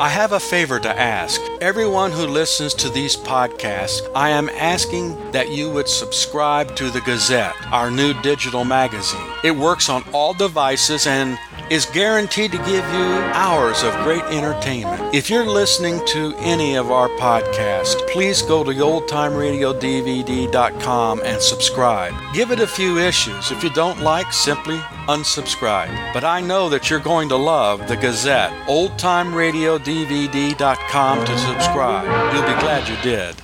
I have a favor to ask. Everyone who listens to these podcasts, I am asking that you would subscribe to the Gazette, our new digital magazine. It works on all devices and is guaranteed to give you hours of great entertainment. If you're listening to any of our podcasts, please go to oldtimeradiodvd.com and subscribe. Give it a few issues. If you don't like, simply unsubscribe. But I know that you're going to love the Gazette, oldtimeradiodvd.com to subscribe. You'll be glad you did.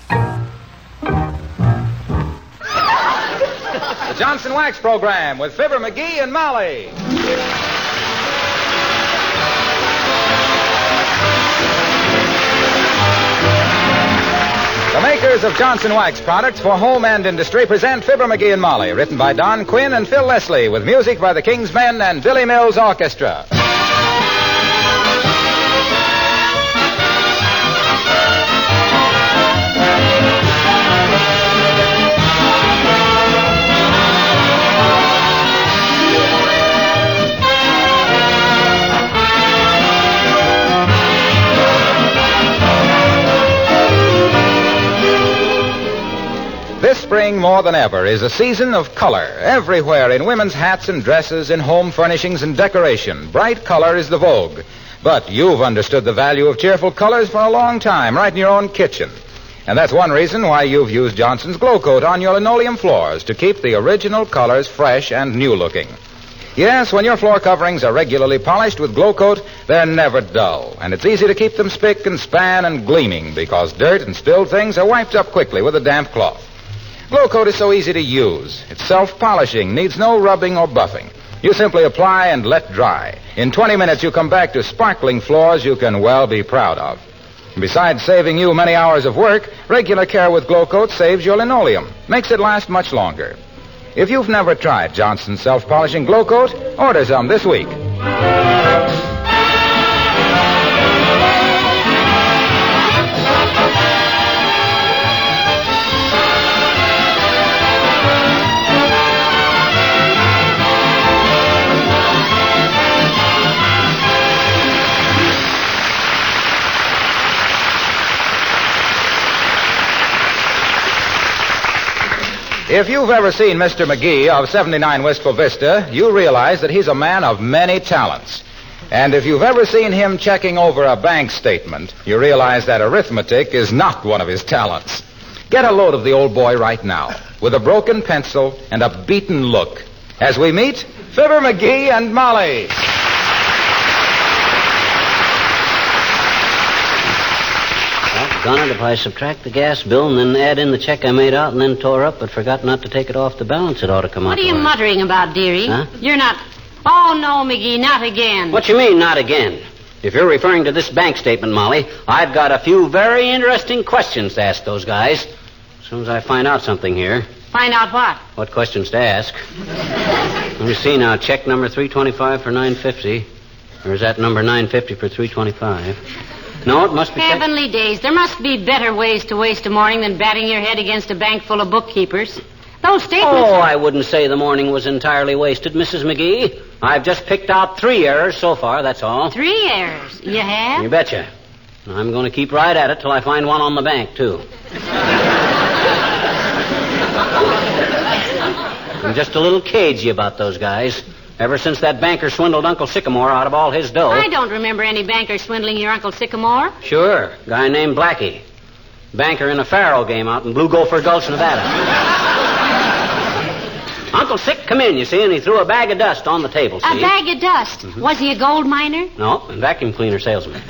The Johnson Wax Program with Fibber McGee and Molly. The makers of Johnson Wax products for home and industry present Fibber McGee and Molly, written by Don Quinn and Phil Leslie, with music by the King's Men and Billy Mills Orchestra. Spring, more than ever, is a season of color. Everywhere in women's hats and dresses, in home furnishings and decoration, bright color is the vogue. But you've understood the value of cheerful colors for a long time, right in your own kitchen. And that's one reason why you've used Johnson's Glo-Coat on your linoleum floors to keep the original colors fresh and new looking. Yes, when your floor coverings are regularly polished with Glo-Coat, they're never dull, and it's easy to keep them spick and span and gleaming because dirt and spilled things are wiped up quickly with a damp cloth. Glo-Coat is so easy to use. It's self-polishing, needs no rubbing or buffing. You simply apply and let dry. In 20 minutes, you come back to sparkling floors you can well be proud of. Besides saving you many hours of work, regular care with Glo-Coat saves your linoleum, makes it last much longer. If you've never tried Johnson's self-polishing Glo-Coat, order some this week. If you've ever seen Mr. McGee of 79 Wistful Vista, you realize that he's a man of many talents. And if you've ever seen him checking over a bank statement, you realize that arithmetic is not one of his talents. Get a load of the old boy right now, with a broken pencil and a beaten look. As we meet, Fibber McGee and Molly. Doggone it, if I subtract the gas bill and then add in the check I made out and then tore up but forgot not to take it off the balance, it ought to come out. What are you muttering about, dearie? Huh? You're not. Oh, no, McGee, not again. What do you mean, not again? If you're referring to this bank statement, Molly, I've got a few very interesting questions to ask those guys. As soon as I find out something here. Find out what? What questions to ask? Let me see now. Check number 325 for 950. Or is that number 950 for 325? No, it must be. Heavenly days. There must be better ways to waste a morning than batting your head against a bank full of bookkeepers. Those statements. Oh, are- I wouldn't say the morning was entirely wasted, Mrs. McGee. I've just picked out three errors so far, that's all. Three errors. You have? You betcha. I'm going to keep right at it till I find one on the bank, too. I'm just a little cagey about those guys. Ever since that banker swindled Uncle Sycamore out of all his dough. I don't remember any banker swindling your Uncle Sycamore. Sure. Guy named Blackie. Banker in a faro game out in Blue Gopher Gulch, Nevada. Uncle Sick come in, you see, and he threw a bag of dust on the table, see? A bag of dust. Mm-hmm. Was he a gold miner? No, a vacuum cleaner salesman.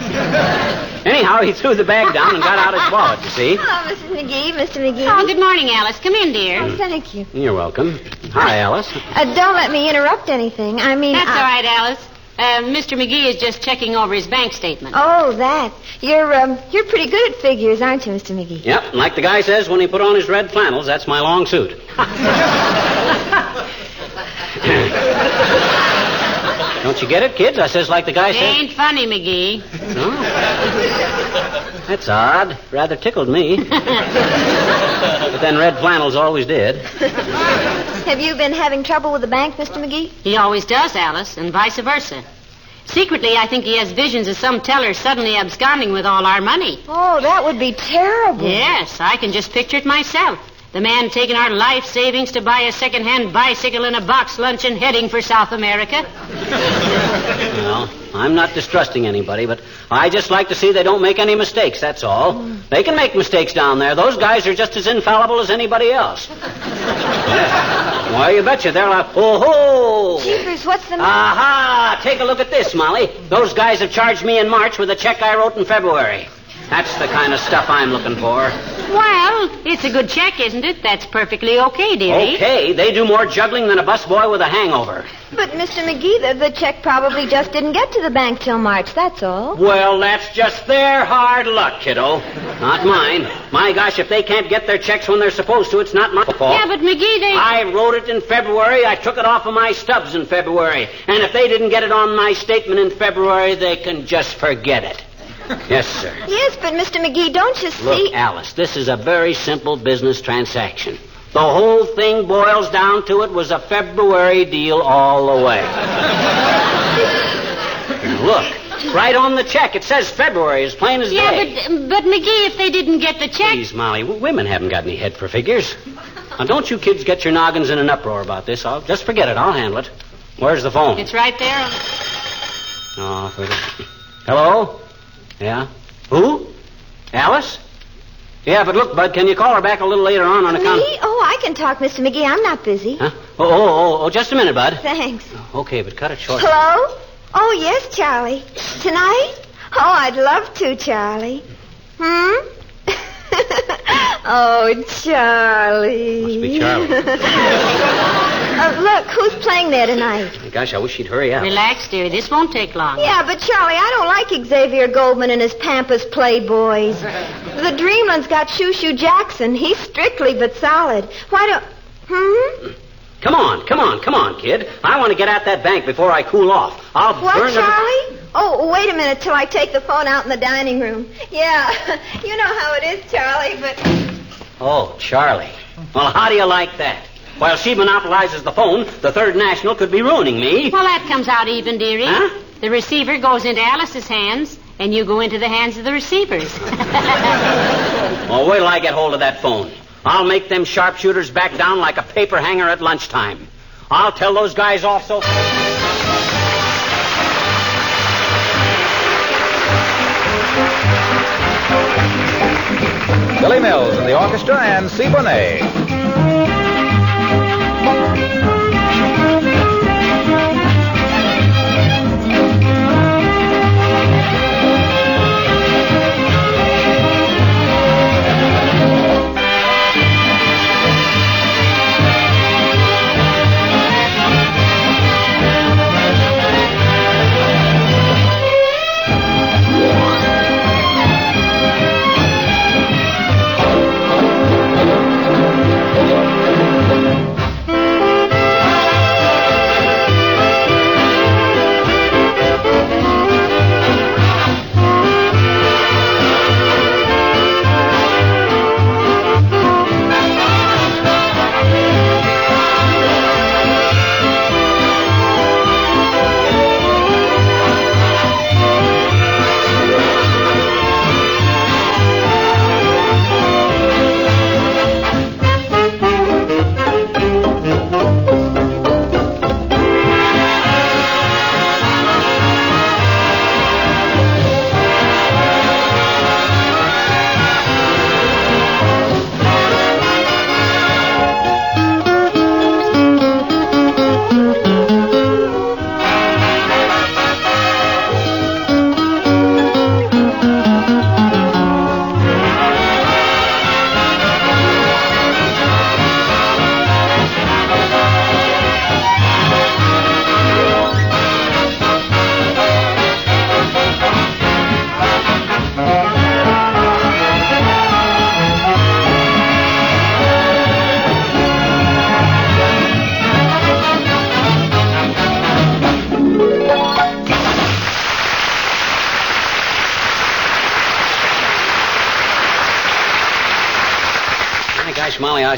Anyhow, he threw the bag down and got out his wallet, you see. Hello, Mrs. McGee, Mr. McGee. Oh, good morning, Alice. Come in, dear. Oh, thank you. You're welcome. Hi, Alice. Uh, don't let me interrupt anything. I mean, That's I- all right, Alice. Uh, Mr. McGee is just checking over his bank statement. Oh, that. You're um, you're pretty good at figures, aren't you, Mr. McGee? Yep, and like the guy says when he put on his red flannels, that's my long suit. Don't you get it, kids? I says like the guy It says. ain't funny, McGee. No? That's odd. Rather tickled me. but then red flannels always did. Have you been having trouble with the bank, Mr. McGee? He always does, Alice, and vice versa. Secretly, I think he has visions of some teller suddenly absconding with all our money. Oh, that would be terrible. Yes, I can just picture it myself. The man taking our life savings to buy a second-hand bicycle and a box lunch and heading for South America. Well, I'm not distrusting anybody, but I just like to see they don't make any mistakes, that's all. They can make mistakes down there. Those guys are just as infallible as anybody else. Why, you betcha. They're like, oh ho! Jeepers, what's the matter? Aha! Take a look at this, Molly. Those guys have charged me in March with a check I wrote in February. That's the kind of stuff I'm looking for. Well, it's a good check, isn't it? That's perfectly okay, dearie. Okay, they do more juggling than a busboy with a hangover. But, Mr. McGee, the, the check probably just didn't get to the bank till March, that's all. Well, that's just their hard luck, kiddo. Not mine. My gosh, if they can't get their checks when they're supposed to, it's not my fault. Yeah, but McGee, they... I wrote it in February. I took it off of my stubs in February. And if they didn't get it on my statement in February, they can just forget it. Yes, sir. Yes, but, Mr. McGee, don't you see? Look, Alice, this is a very simple business transaction. The whole thing boils down to it was a February deal all the way. Look, right on the check, it says February, as plain as Yeah, day. but, but McGee, if they didn't get the check... Please, Molly, women haven't got any head for figures. Now, don't you kids get your noggins in an uproar about this. I'll just forget it. I'll handle it. Where's the phone? It's right there. Oh, for the... Hello? Yeah? Who? Alice? Yeah, but look, Bud, can you call her back a little later on on account... Me? Oh, I can talk, Mr. McGee. I'm not busy. Huh? Oh, oh, oh, oh, just a minute, Bud. Thanks. Okay, but cut it short. Hello? Oh, yes, Charlie. Tonight? Oh, I'd love to, Charlie. Hmm? oh, Charlie. Must be Charlie. uh, look, who's playing there tonight? Gosh, I wish she'd hurry up. Relax, dearie. This won't take long. Yeah, but Charlie, I don't like Xavier Goldman and his Pampas Playboys. The Dreamland's got Shoo Shoo Jackson. He's strictly but solid. Why don't... Hmm? Come on, come on, come on, kid. I want to get at that bank before I cool off. I'll What, burn the... Charlie? Oh, wait a minute till I take the phone out in the dining room. Yeah, you know how it is, Charlie, but... Oh, Charlie. Well, how do you like that? While she monopolizes the phone, the Third National could be ruining me. Well, that comes out even, dearie. Huh? The receiver goes into Alice's hands, and you go into the hands of the receivers. Well, wait till I get hold of that phone. I'll make them sharpshooters back down like a paper hanger at lunchtime. I'll tell those guys off so. Billy Mills in the orchestra and C. Bonet.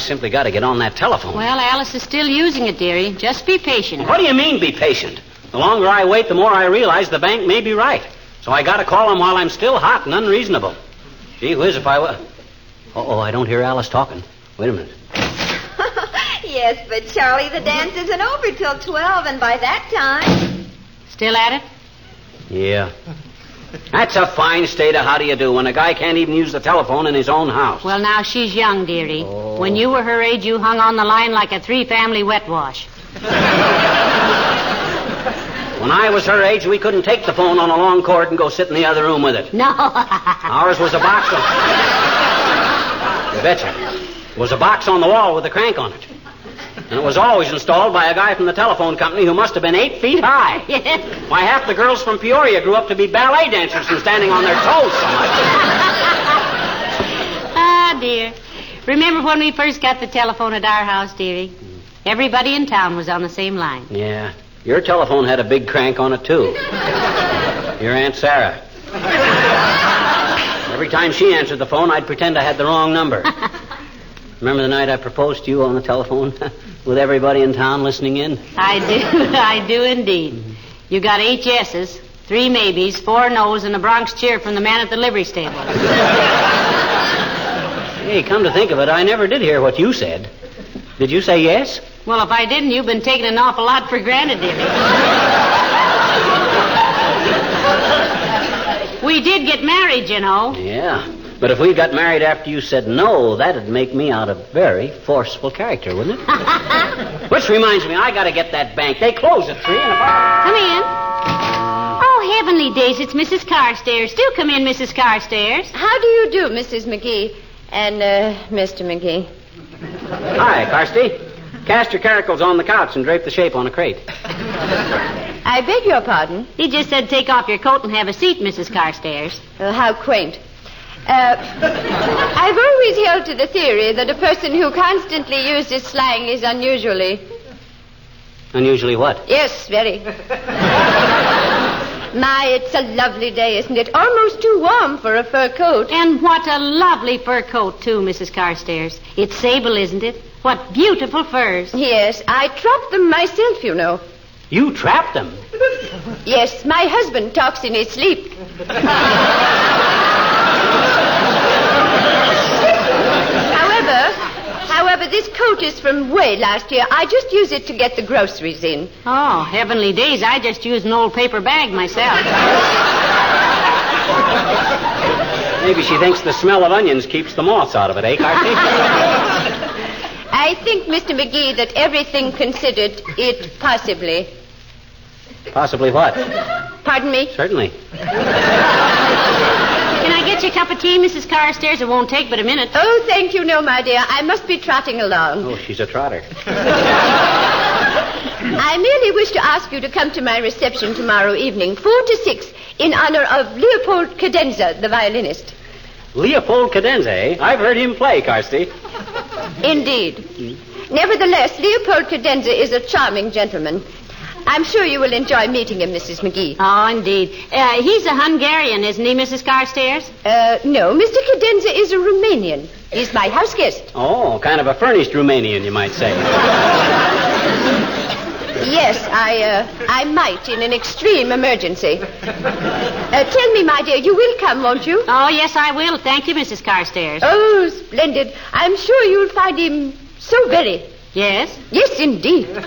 Simply got to get on that telephone. well, Alice is still using it, dearie. Just be patient. What do you mean, be patient? The longer I wait, the more I realize the bank may be right. So I gotta call them while I'm still hot and unreasonable. Gee whiz, if I were. Oh, I don't hear Alice talking. Wait a minute. yes, but Charlie, the dance isn't over till 12, and by that time. Still at it? Yeah. That's a fine state of how do you do when a guy can't even use the telephone in his own house. Well, now she's young, dearie. When you were her age, you hung on the line like a three-family wet wash. When I was her age, we couldn't take the phone on a long cord and go sit in the other room with it. No. Ours was a box. On... You betcha. It was a box on the wall with a crank on it. And it was always installed by a guy from the telephone company who must have been eight feet high. Why, half the girls from Peoria grew up to be ballet dancers from standing on their toes so much. ah, dear. Remember when we first got the telephone at our house, dearie? Everybody in town was on the same line. Yeah. Your telephone had a big crank on it, too. Your Aunt Sarah. Every time she answered the phone, I'd pretend I had the wrong number. Remember the night I proposed to you on the telephone with everybody in town listening in? I do. I do indeed. You got eight yeses, three maybes, four no's, and a Bronx cheer from the man at the livery stable. Hey, come to think of it, I never did hear what you said. Did you say yes? Well, if I didn't, you've been taking an awful lot for granted, dearie. we did get married, you know. Yeah. But if we got married after you said no, that'd make me out a very forceful character, wouldn't it? Which reminds me, I gotta get that bank. They close at three, and if I... Come in. Oh, heavenly days, it's Mrs. Carstairs. Do come in, Mrs. Carstairs. How do you do, Mrs. McGee? And, uh, Mr. McGee. Hi, Carsty. Cast your caracals on the couch and drape the shape on a crate. I beg your pardon. He just said take off your coat and have a seat, Mrs. Carstairs. Uh, how quaint. Uh, I've always held to the theory that a person who constantly uses slang is unusually. Unusually what? Yes, very. My, it's a lovely day, isn't it? Almost too warm for a fur coat. And what a lovely fur coat, too, Mrs. Carstairs. It's sable, isn't it? What beautiful furs. Yes, I trapped them myself, you know. You trapped them? Yes, my husband talks in his sleep. however, this coat is from way last year. I just use it to get the groceries in. Oh, heavenly days. I just used an old paper bag myself. Maybe she thinks the smell of onions keeps the moths out of it, eh, Carsty? I think, Mr. McGee, that everything considered, it possibly. Possibly what? Pardon me? Certainly. Can I get you a cup of tea, Mrs. Carstairs? It won't take but a minute. Oh, thank you, no, my dear. I must be trotting along. Oh, she's a trotter. I merely wish to ask you to come to my reception tomorrow evening, four to six, in honor of Leopold Cadenza, the violinist. Leopold Cadenza, eh? I've heard him play, Carsty. Indeed. Nevertheless, Leopold Cadenza is a charming gentleman. I'm sure you will enjoy meeting him, Mrs. McGee. Oh, indeed. Uh, he's a Hungarian, isn't he, Mrs. Carstairs? Uh, no, Mr. Cadenza is a Romanian. He's my house guest. Oh, kind of a furnished Romanian, you might say. Yes, I, uh, I might in an extreme emergency. Uh, tell me, my dear, you will come, won't you? Oh, yes, I will. Thank you, Mrs. Carstairs. Oh, splendid. I'm sure you'll find him so very. Yes? Yes, indeed.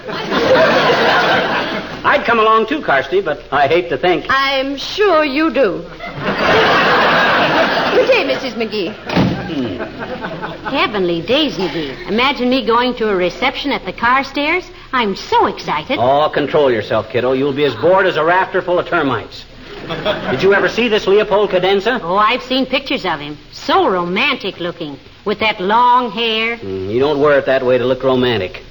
I'd come along too, Carsty, but I hate to think. I'm sure you do. Good day, Mrs. McGee. Hmm. Heavenly days, McGee. Imagine me going to a reception at the Carstairs. I'm so excited. Oh, control yourself, kiddo. You'll be as bored as a rafter full of termites. Did you ever see this Leopold Cadenza? Oh, I've seen pictures of him. So romantic looking. With that long hair. Mm, you don't wear it that way to look romantic.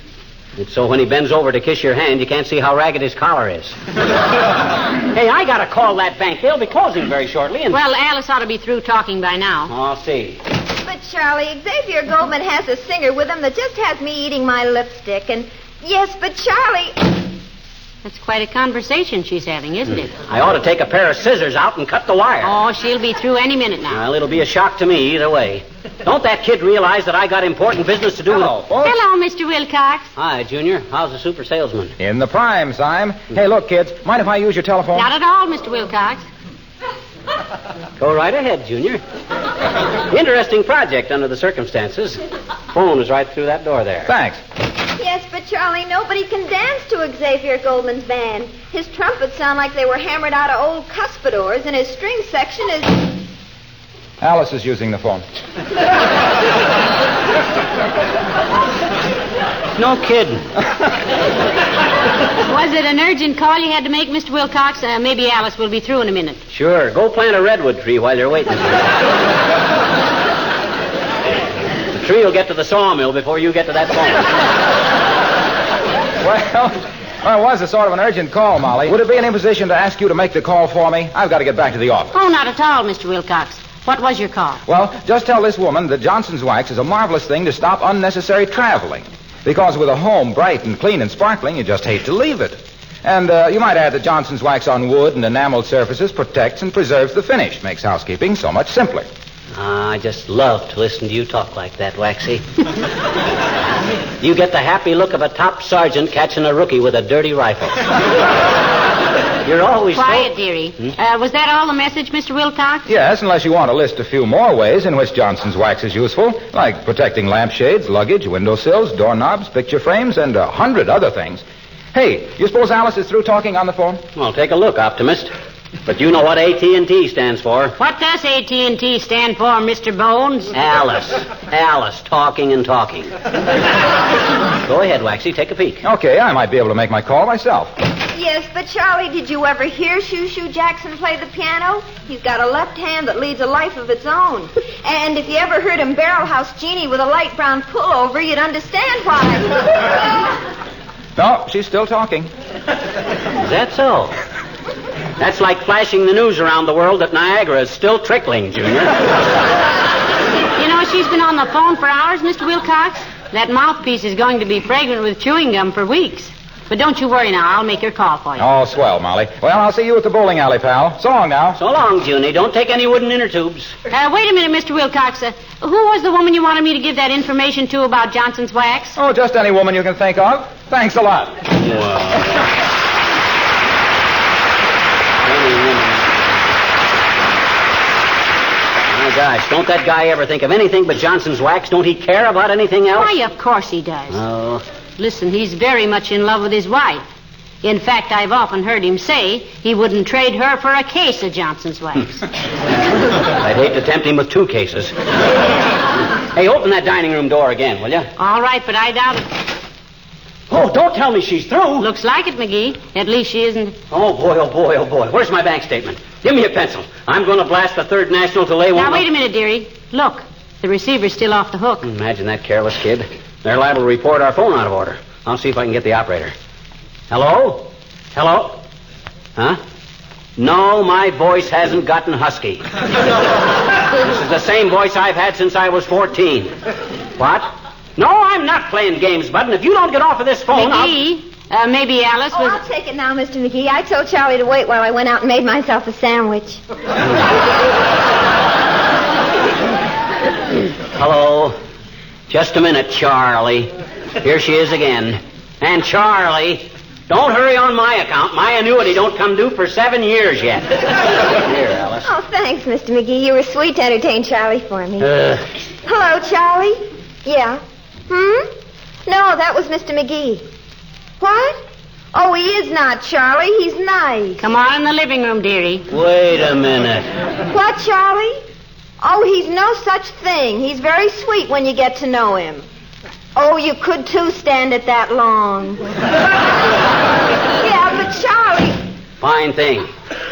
It's so when he bends over to kiss your hand, you can't see how ragged his collar is. hey, I gotta call that bank. They'll be closing very shortly, and Well, Alice ought to be through talking by now. I'll see. But, Charlie, Xavier Goldman has a singer with him that just has me eating my lipstick. And, yes, but, Charlie. That's quite a conversation she's having, isn't it? I ought to take a pair of scissors out and cut the wire. Oh, she'll be through any minute now. Well, it'll be a shock to me either way. Don't that kid realize that I got important business to do Hello, oh, folks. Hello, Mr. Wilcox. Hi, Junior. How's the super salesman? In the prime, Sime. Hey, look, kids. Mind if I use your telephone? Not at all, Mr. Wilcox. Go right ahead, Junior. Interesting project under the circumstances. Phone is right through that door there. Thanks. Yes, but Charlie, nobody can dance to Xavier Goldman's band. His trumpets sound like they were hammered out of old cuspidors, and his string section is. Alice is using the phone. No kidding. Was it an urgent call you had to make, Mr. Wilcox? Uh, maybe Alice will be through in a minute. Sure. Go plant a redwood tree while you're waiting. the tree will get to the sawmill before you get to that phone. Well, well, it was a sort of an urgent call, Molly. Would it be an imposition to ask you to make the call for me? I've got to get back to the office. Oh, not at all, Mr. Wilcox. What was your call? Well, just tell this woman that Johnson's Wax is a marvelous thing to stop unnecessary traveling. Because with a home bright and clean and sparkling, you just hate to leave it. And uh, you might add that Johnson's Wax on wood and enameled surfaces protects and preserves the finish, makes housekeeping so much simpler. Ah, I just love to listen to you talk like that, Waxy. you get the happy look of a top sergeant catching a rookie with a dirty rifle. You're always so- Quiet, dearie. Uh, was that all the message, Mr. Wilcox? Yes, unless you want to list a few more ways in which Johnson's Wax is useful, like protecting lampshades, luggage, windowsills, doorknobs, picture frames, and a hundred other things. Hey, you suppose Alice is through talking on the phone? Well, take a look, optimist. But you know what AT&T stands for. What does AT&T stand for, Mr. Bones? Alice. Alice, talking and talking. Go ahead, Waxy, take a peek. Okay, I might be able to make my call myself. Yes, but Charlie, did you ever hear Shoo Shoo Jackson play the piano? He's got a left hand that leads a life of its own. And if you ever heard him barrel house Jeannie with a light brown pullover, you'd understand why. No, she's still talking. Is that so? That's like flashing the news around the world that Niagara is still trickling, Junior. You know, she's been on the phone for hours, Mr. Wilcox. That mouthpiece is going to be fragrant with chewing gum for weeks. But don't you worry now. I'll make your call for you. Oh, swell, Molly. Well, I'll see you at the bowling alley, pal. So long now. So long, Junie. Don't take any wooden inner tubes. Uh, wait a minute, Mr. Wilcox. Uh, who was the woman you wanted me to give that information to about Johnson's wax? Oh, just any woman you can think of. Thanks a lot. Any woman. My gosh, don't that guy ever think of anything but Johnson's wax? Don't he care about anything else? Why, of course he does. Oh, Listen, he's very much in love with his wife. In fact, I've often heard him say he wouldn't trade her for a case of Johnson's wax. I'd hate to tempt him with two cases. hey, open that dining room door again, will you? All right, but I doubt it. Oh, don't tell me she's through. Looks like it, McGee. At least she isn't. Oh, boy, oh, boy, oh, boy. Where's my bank statement? Give me a pencil. I'm going to blast the Third National to lay won't... Now, wait a minute, dearie. Look, the receiver's still off the hook. Hmm, imagine that careless kid. They're liable to report our phone out of order. I'll see if I can get the operator. Hello? Hello? Huh? No, my voice hasn't gotten husky. this is the same voice I've had since I was 14. What? No, I'm not playing games, Bud, and if you don't get off of this phone, I'll... McGee, uh, maybe Alice Oh, was. I'll take it now, Mr. McGee. I told Charlie to wait while I went out and made myself a sandwich. Hello. Just a minute, Charlie. Here she is again. And Charlie, don't hurry on my account. My annuity don't come due for seven years yet. Here, Alice. Oh, thanks, Mr. McGee. You were sweet to entertain Charlie for me. Uh, Hello, Charlie. Yeah. Hmm? No, that was Mr. McGee. What? Oh, he is not, Charlie. He's nice. Come on in the living room, dearie. wait a minute. What, Charlie? Oh, he's no such thing. He's very sweet when you get to know him. Oh, you could too stand it that long. yeah, but Charlie. Fine thing.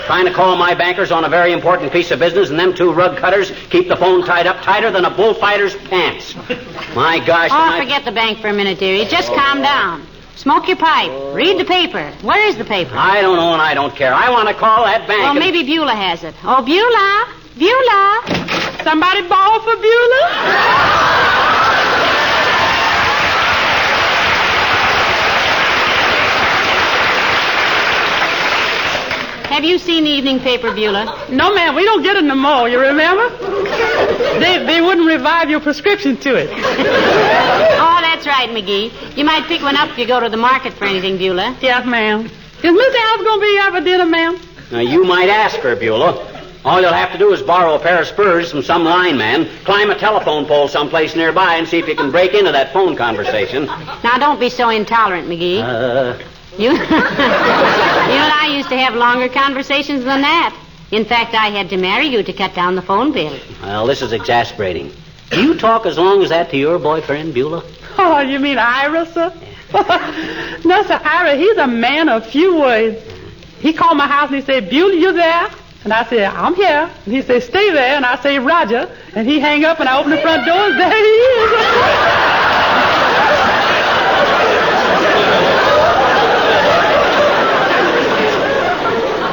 Trying to call my bankers on a very important piece of business, and them two rug cutters keep the phone tied up tighter than a bullfighter's pants. My gosh. Oh, my- forget the bank for a minute, dearie. Just calm down. Smoke your pipe. Read the paper. Where is the paper? I don't know and I don't care. I want to call that bank. Well, and- maybe Beulah has it. Oh, Beulah! Beulah! Somebody bawl for Beulah? Have you seen the evening paper, Beulah? No, ma'am, we don't get it no more, you remember? They, they wouldn't revive your prescription to it. That's right, McGee. You might pick one up if you go to the market for anything, Beulah. Yes, ma'am. Is Miss Alice going to be here for dinner, ma'am? Now, you might ask her, Beulah. All you'll have to do is borrow a pair of spurs from some lineman, climb a telephone pole someplace nearby, and see if you can break into that phone conversation. Now, don't be so intolerant, McGee. Uh, You, you and I used to have longer conversations than that. In fact, I had to marry you to cut down the phone bill. well, this is exasperating. Do you talk as long as that to your boyfriend, Beulah? Oh, you mean Ira, sir? no, sir, Ira, he's a man of few words. He called my house and he said, Beulah, you there? And I said, I'm here. And he said, stay there. And I say, Roger. And he hang up and I open the front door and there he is.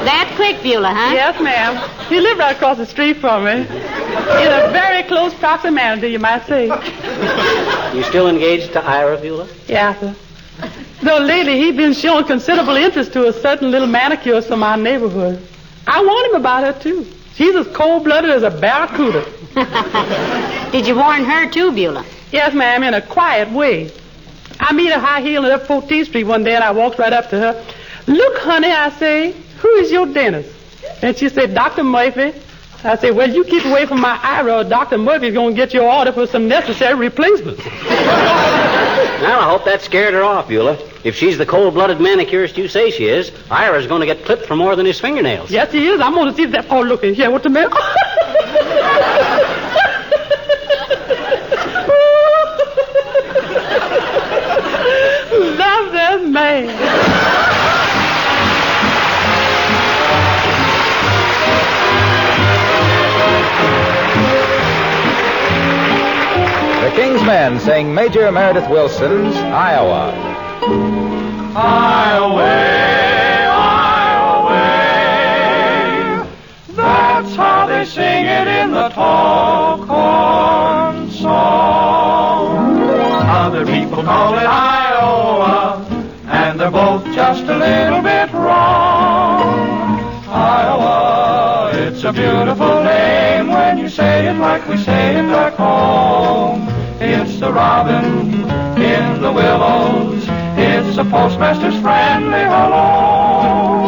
That quick, Beulah, huh? yes, ma'am. He lived right across the street from me. In a very close proximity, you might say. You still engaged to Ira, Beulah? Yeah, sir. Though lately he's been showing considerable interest to a certain little manicurist from our neighborhood. I warned him about her, too. She's as cold-blooded as a barracuda. Did you warn her, too, Beulah? Yes, ma'am, in a quiet way. I meet her high heeling up 14th Street one day, and I walked right up to her. Look, honey, I say, who is your dentist? And she said, Dr. Murphy. I said, well, you keep away from my Ira, or uh, Dr. Murphy's going to get your order for some necessary replacements. Well, I hope that scared her off, Beulah. If she's the cold-blooded manicurist you say she is, Ira's going to get clipped for more than his fingernails. yes, he is. I'm going to see that. Oh, look here. What the man? Love that man. King's Men sing Major Meredith Willson's Iowa. Iowa, Iowa, that's how they sing it in the song. Other people call it Iowa, and they're both just a little bit wrong. Iowa, it's a beautiful name when you say it like we say it back home. It's the robin in the willows. It's the postmaster's friendly hello.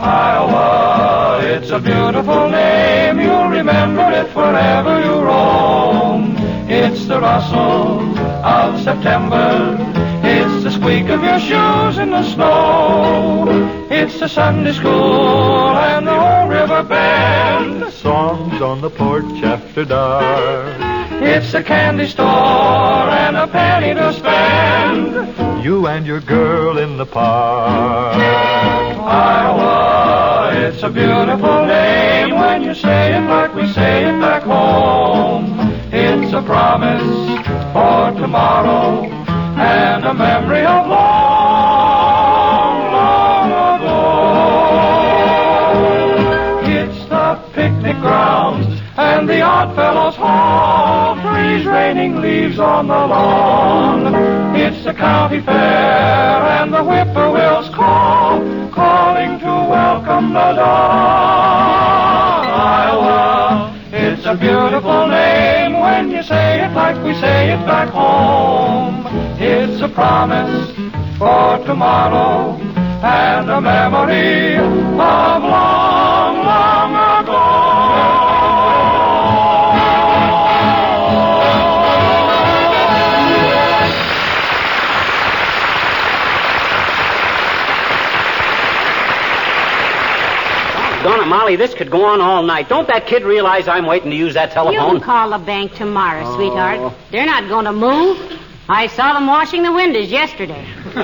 Iowa, it's a beautiful name. You'll remember it wherever you roam. It's the rustle of September. It's the squeak of your shoes in the snow. It's the Sunday school and the old river bend. Songs on the porch after dark. It's a candy store and a penny to spend. You and your girl in the park. Iowa, it's a beautiful name when you say it like we say it back home. It's a promise for tomorrow and a memory of long, long ago. It's the picnic grounds and the odd fellows' home. Trees raining leaves on the lawn. It's the county fair and the whippoorwills call, calling to welcome the dawn. Iowa, it's a beautiful name when you say it like we say it back home. It's a promise for tomorrow and a memory of long, Molly, this could go on all night. Don't that kid realize I'm waiting to use that You telephone? can call the bank tomorrow, Oh. sweetheart. They're not going to move. I saw them washing the windows yesterday.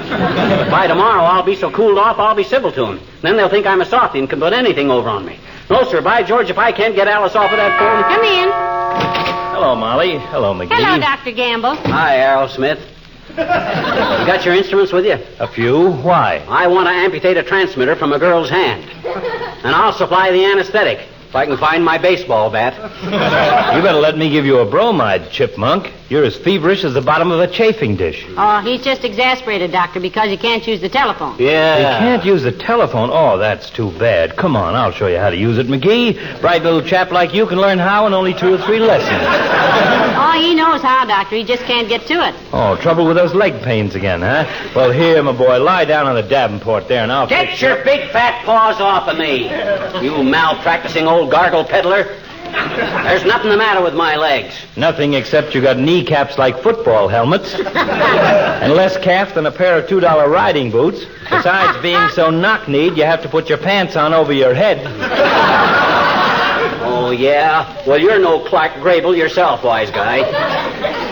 By tomorrow, I'll be so cooled off, I'll be civil to them. Then they'll think I'm a softy and can put anything over on me. No, sir. By George, if I can't get Alice off of that phone. Come in. Hello, Molly. Hello, McGee. Hello, Dr. Gamble. Hi, Arrowsmith. You got your instruments with you? A few. Why? I want to amputate a transmitter from a girl's hand. And I'll supply the anesthetic. If I can find my baseball bat. You better let me give you a bromide, Chipmunk. You're as feverish as the bottom of a chafing dish. Oh, he's just exasperated, Doctor, because he can't use the telephone. Yeah. You can't use the telephone. Oh, that's too bad. Come on, I'll show you how to use it, McGee. Bright little chap like you can learn how in only two or three lessons. Oh, he knows how, Doctor. He just can't get to it. Oh, trouble with those leg pains again, huh? Well, here, my boy, lie down on the Davenport there, and I'll Get fix your big fat paws off of me, you malpracticing old gargle peddler. There's nothing the matter with my legs. Nothing except you got kneecaps like football helmets, and less calf than a pair of two dollar riding boots. Besides being so knock-kneed, you have to put your pants on over your head. Oh, yeah? Well, you're no Clark Gable yourself, wise guy.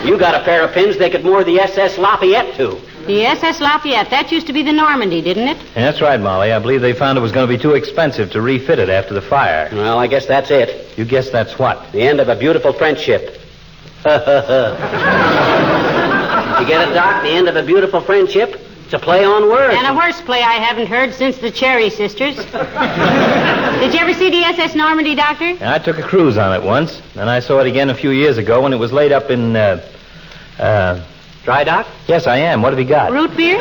You got a pair of pins they could moor the SS Lafayette to. The SS Lafayette, that used to be the Normandie, didn't it? That's right, Molly. I believe they found it was going to be too expensive to refit it after the fire. Well, I guess that's it. You guess that's what? The end of a beautiful friendship. you get it, Doc? The end of a beautiful friendship? It's a play on words. And a worse play I haven't heard since the Cherry Sisters. Did you ever see the SS Normandie, Doctor? I took a cruise on it once, and I saw it again a few years ago when it was laid up in, uh, uh, Dry dock? yes, I am. What have you got? Root beer?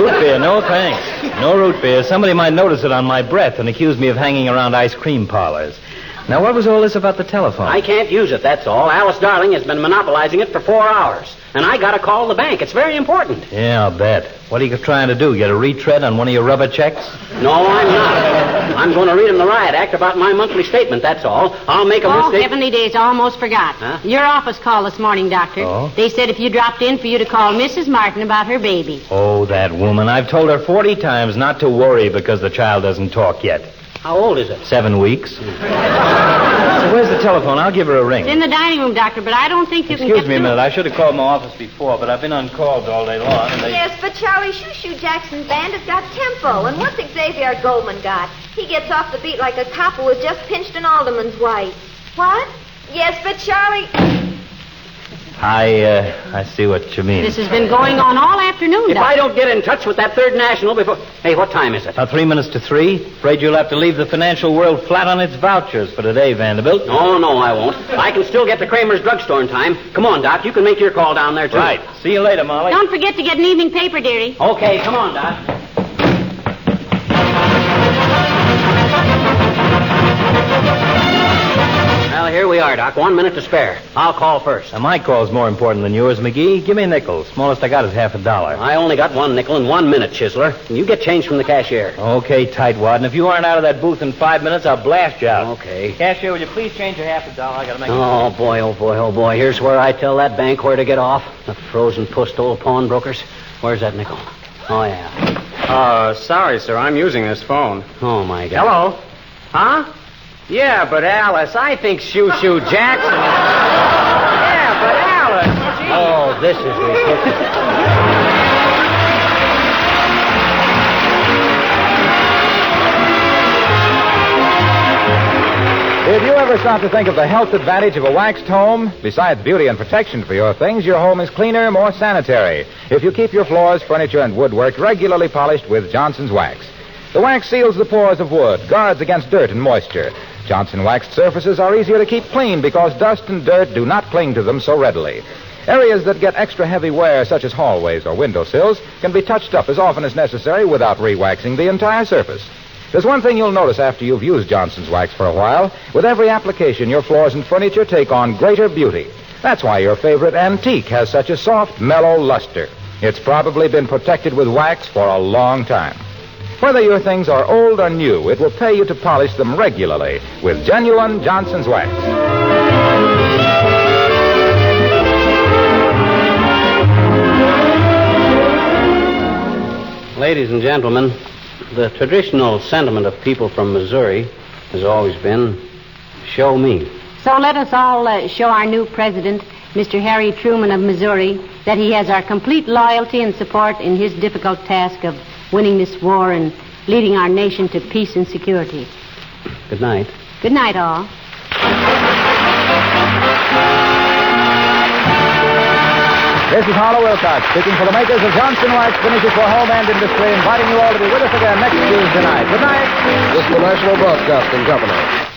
Root beer, no thanks. No root beer. Somebody might notice it on my breath and accuse me of hanging around ice cream parlors. Now, what was all this about the telephone? I can't use it, that's all. Alice Darling has been monopolizing it for four hours. And I gotta call the bank. It's very important. Yeah, I'll bet. What are you trying to do? Get a retread on one of your rubber checks? No, I'm not. I'm going to read him the riot act about my monthly statement, that's all. I'll make a Oh, mistake. heavenly days, almost forgot. Huh? Your office called this morning, Doctor. Oh? They said if you dropped in for you to call Mrs. Martin about her baby. Oh, that woman. I've told her 40 times not to worry because the child doesn't talk yet. How old is it? Seven weeks. so where's the telephone? I'll give her a ring. It's in the dining room, Doctor, but I don't think you can Excuse get me a through. minute. I should have called my office before, but I've been on calls all day long. And they... Yes, but Charlie Shoo Shoo Jackson's band has got tempo. And what's Xavier Goldman got? He gets off the beat like a cop who has just pinched an alderman's wife. What? Yes, but Charlie. I, uh, I see what you mean. This has been going on all afternoon, If Doctor. I don't get in touch with that third national before. Hey, what time is it? About three minutes to three. Afraid you'll have to leave the financial world flat on its vouchers for today, Vanderbilt. No, no, I won't. I can still get to Kramer's drugstore in time. Come on, Doc. You can make your call down there, too. Right. See you later, Molly. Don't forget to get an evening paper, dearie. Okay, come on, Doc. Here we are, Doc. One minute to spare. I'll call first. Now, my call's more important than yours, McGee. Give me a nickel. Smallest I got is half a dollar. I only got one nickel in one minute, Chisler. You get change from the cashier. Okay, tightwad. And if you aren't out of that booth in five minutes, I'll blast you out. Okay. Cashier, will you please change your half a dollar? I gotta make a Oh, boy, oh, boy, oh, boy. Here's where I tell that bank where to get off. The frozen pussed old pawnbrokers. Where's that nickel? Oh, yeah. Uh, sorry, sir. I'm using this phone. Oh, my God. Hello? Huh? Yeah, but Alice, I think Shoo Shoo Jackson. yeah, but Alice. Oh, this is ridiculous. If you ever stop to think of the health advantage of a waxed home, besides beauty and protection for your things, your home is cleaner, more sanitary. If you keep your floors, furniture, and woodwork regularly polished with Johnson's Wax. The wax seals the pores of wood, guards against dirt and moisture. Johnson waxed surfaces are easier to keep clean because dust and dirt do not cling to them so readily. Areas that get extra heavy wear, such as hallways or windowsills, can be touched up as often as necessary without re-waxing the entire surface. There's one thing you'll notice after you've used Johnson's wax for a while. With every application, your floors and furniture take on greater beauty. That's why your favorite antique has such a soft, mellow luster. It's probably been protected with wax for a long time. Whether your things are old or new, it will pay you to polish them regularly with genuine Johnson's wax. Ladies and gentlemen, the traditional sentiment of people from Missouri has always been show me. So let us all uh, show our new president, Mr. Harry Truman of Missouri, that he has our complete loyalty and support in his difficult task of winning this war and leading our nation to peace and security. Good night. Good night, all. This is Harlow Wilcox speaking for the makers of Johnson Wax Finishes for Home and Industry, inviting you all to be with us again next Tuesday. night. Good night. This is the National Broadcasting Company.